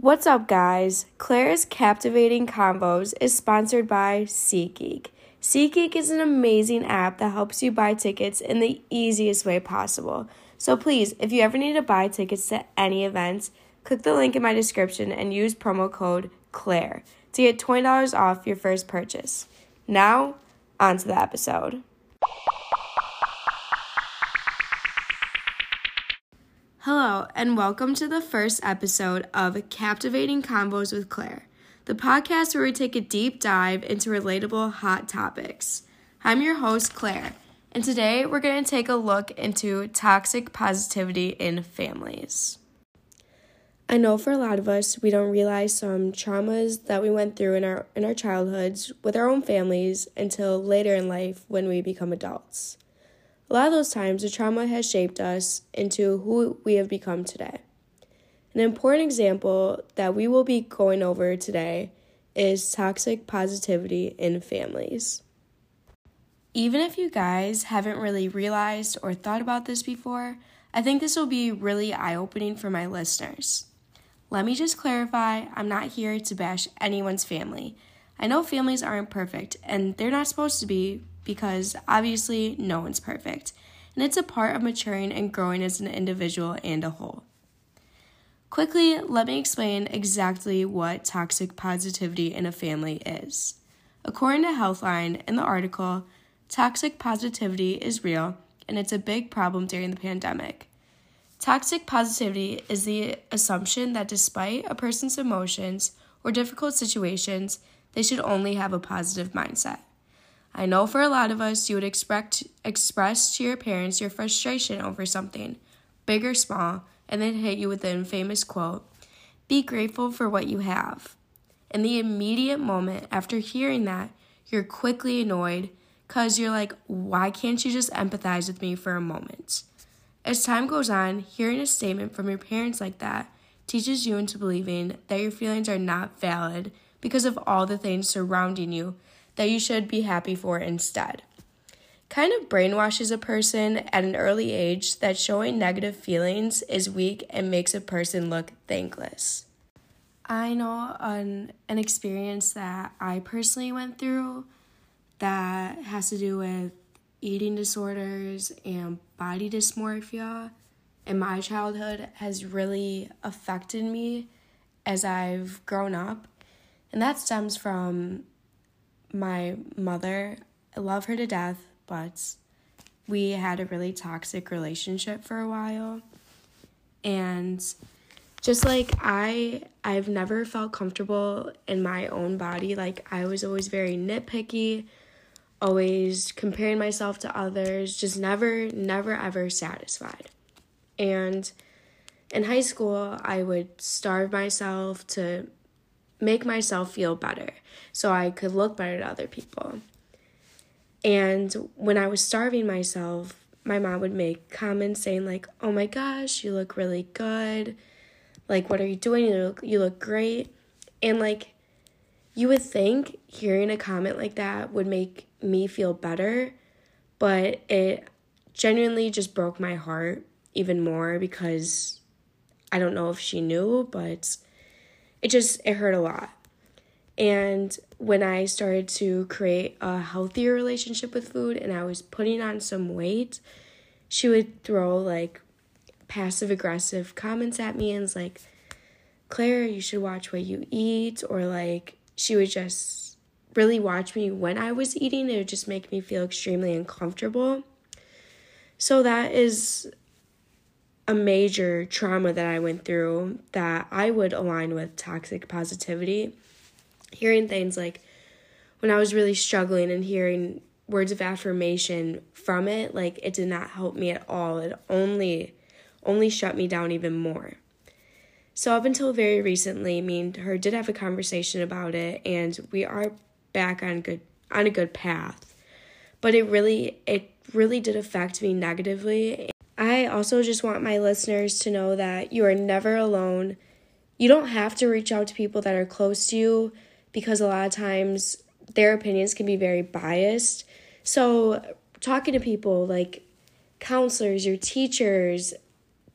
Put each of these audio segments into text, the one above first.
What's up, guys? Claire's Captivating Combos is sponsored by SeatGeek. SeatGeek is an amazing app that helps you buy tickets in the easiest way possible. So please, if you ever need to buy tickets to any events, click the link in my description and use promo code CLAIRE to get $20 off your first purchase. Now, on to the episode. Hello, and welcome to the first episode of Captivating Combos with Claire, the podcast where we take a deep dive into relatable hot topics. I'm your host, Claire, and today we're going to take a look into toxic positivity in families. I know for a lot of us, we don't realize some traumas that we went through in our in our childhoods with our own families until later in life when we become adults. A lot of those times, the trauma has shaped us into who we have become today. An important example that we will be going over today is toxic positivity in families. Even if you guys haven't really realized or thought about this before, I think this will be really eye opening for my listeners. Let me just clarify I'm not here to bash anyone's family. I know families aren't perfect, and they're not supposed to be because obviously no one's perfect, and it's a part of maturing and growing as an individual and a whole. Quickly, let me explain exactly what toxic positivity in a family is. According to Healthline in the article, toxic positivity is real and it's a big problem during the pandemic. Toxic positivity is the assumption that despite a person's emotions or difficult situations, they should only have a positive mindset. I know for a lot of us, you would expect express to your parents your frustration over something, big or small, and then hit you with the infamous quote Be grateful for what you have. In the immediate moment after hearing that, you're quickly annoyed because you're like, why can't you just empathize with me for a moment? As time goes on, hearing a statement from your parents like that teaches you into believing that your feelings are not valid because of all the things surrounding you that you should be happy for instead. Kind of brainwashes a person at an early age that showing negative feelings is weak and makes a person look thankless. I know an, an experience that I personally went through that has to do with eating disorders and body dysmorphia in my childhood has really affected me as I've grown up. And that stems from my mother. I love her to death, but we had a really toxic relationship for a while. And just like I I've never felt comfortable in my own body. Like I was always very nitpicky, always comparing myself to others, just never never ever satisfied. And in high school, I would starve myself to make myself feel better so I could look better to other people. And when I was starving myself, my mom would make comments saying like, "Oh my gosh, you look really good. Like what are you doing? You look you look great." And like you would think hearing a comment like that would make me feel better, but it genuinely just broke my heart even more because I don't know if she knew, but it just it hurt a lot. And when I started to create a healthier relationship with food and I was putting on some weight, she would throw like passive aggressive comments at me and was like, Claire, you should watch what you eat, or like she would just really watch me when I was eating. It would just make me feel extremely uncomfortable. So that is a major trauma that I went through that I would align with toxic positivity. Hearing things like when I was really struggling and hearing words of affirmation from it, like it did not help me at all. It only only shut me down even more. So up until very recently, me and her did have a conversation about it and we are back on good on a good path. But it really it really did affect me negatively I also just want my listeners to know that you are never alone. You don't have to reach out to people that are close to you because a lot of times their opinions can be very biased. So, talking to people like counselors, your teachers,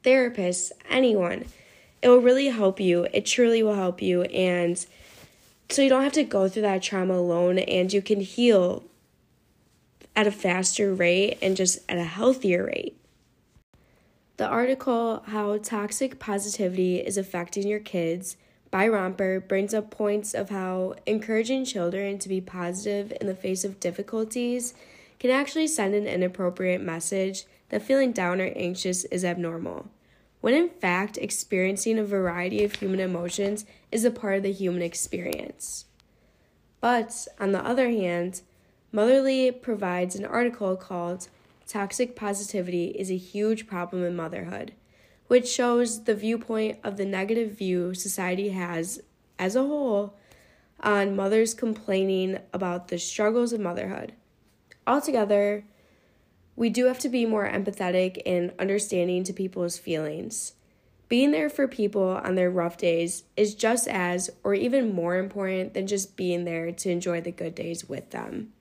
therapists, anyone, it will really help you. It truly will help you. And so you don't have to go through that trauma alone and you can heal at a faster rate and just at a healthier rate. The article, How Toxic Positivity is Affecting Your Kids by Romper, brings up points of how encouraging children to be positive in the face of difficulties can actually send an inappropriate message that feeling down or anxious is abnormal, when in fact, experiencing a variety of human emotions is a part of the human experience. But, on the other hand, Motherly provides an article called Toxic Positivity is a Huge Problem in Motherhood, which shows the viewpoint of the negative view society has as a whole on mothers complaining about the struggles of motherhood. Altogether, we do have to be more empathetic and understanding to people's feelings. Being there for people on their rough days is just as, or even more important than just being there to enjoy the good days with them.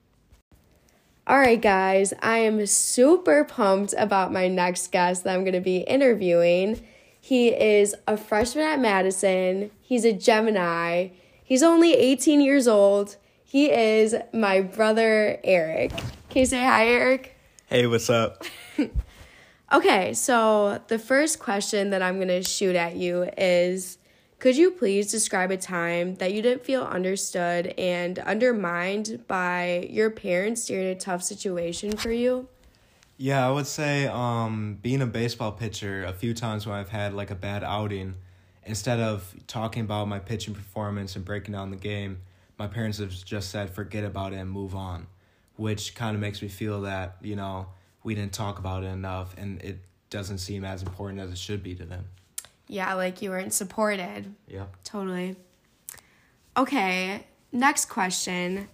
All right, guys, I am super pumped about my next guest that I'm going to be interviewing. He is a freshman at Madison, he's a Gemini, he's only 18 years old. He is my brother, Eric. Can you say hi, Eric? Hey, what's up? okay, so the first question that I'm going to shoot at you is could you please describe a time that you didn't feel understood and undermined by your parents during a tough situation for you? Yeah, I would say um, being a baseball pitcher, a few times when I've had like a bad outing, instead of talking about my pitching performance and breaking down the game, my parents have just said, forget about it and move on, which kind of makes me feel that, you know, we didn't talk about it enough and it doesn't seem as important as it should be to them. Yeah, like you weren't supported. Yeah. Totally. Okay, next question.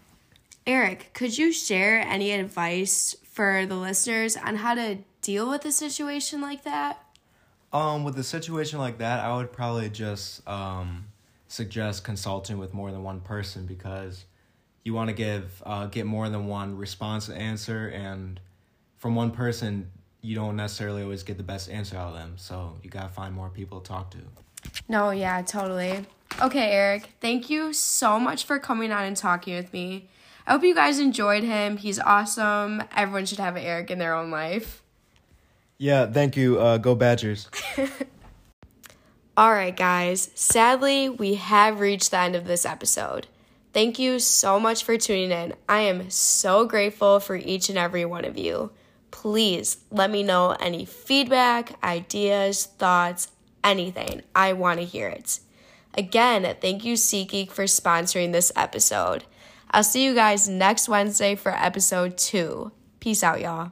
Eric, could you share any advice for the listeners on how to deal with a situation like that? Um, with a situation like that, I would probably just um, suggest consulting with more than one person because you want to give uh, get more than one response answer, and from one person you don't necessarily always get the best answer out of them. So you gotta find more people to talk to. No, yeah, totally. Okay, Eric, thank you so much for coming on and talking with me. I hope you guys enjoyed him. He's awesome. Everyone should have an Eric in their own life. Yeah, thank you. Uh, go Badgers. All right, guys. Sadly, we have reached the end of this episode. Thank you so much for tuning in. I am so grateful for each and every one of you please let me know any feedback, ideas, thoughts, anything. I want to hear it. Again, thank you, SeatGeek, for sponsoring this episode. I'll see you guys next Wednesday for episode two. Peace out, y'all.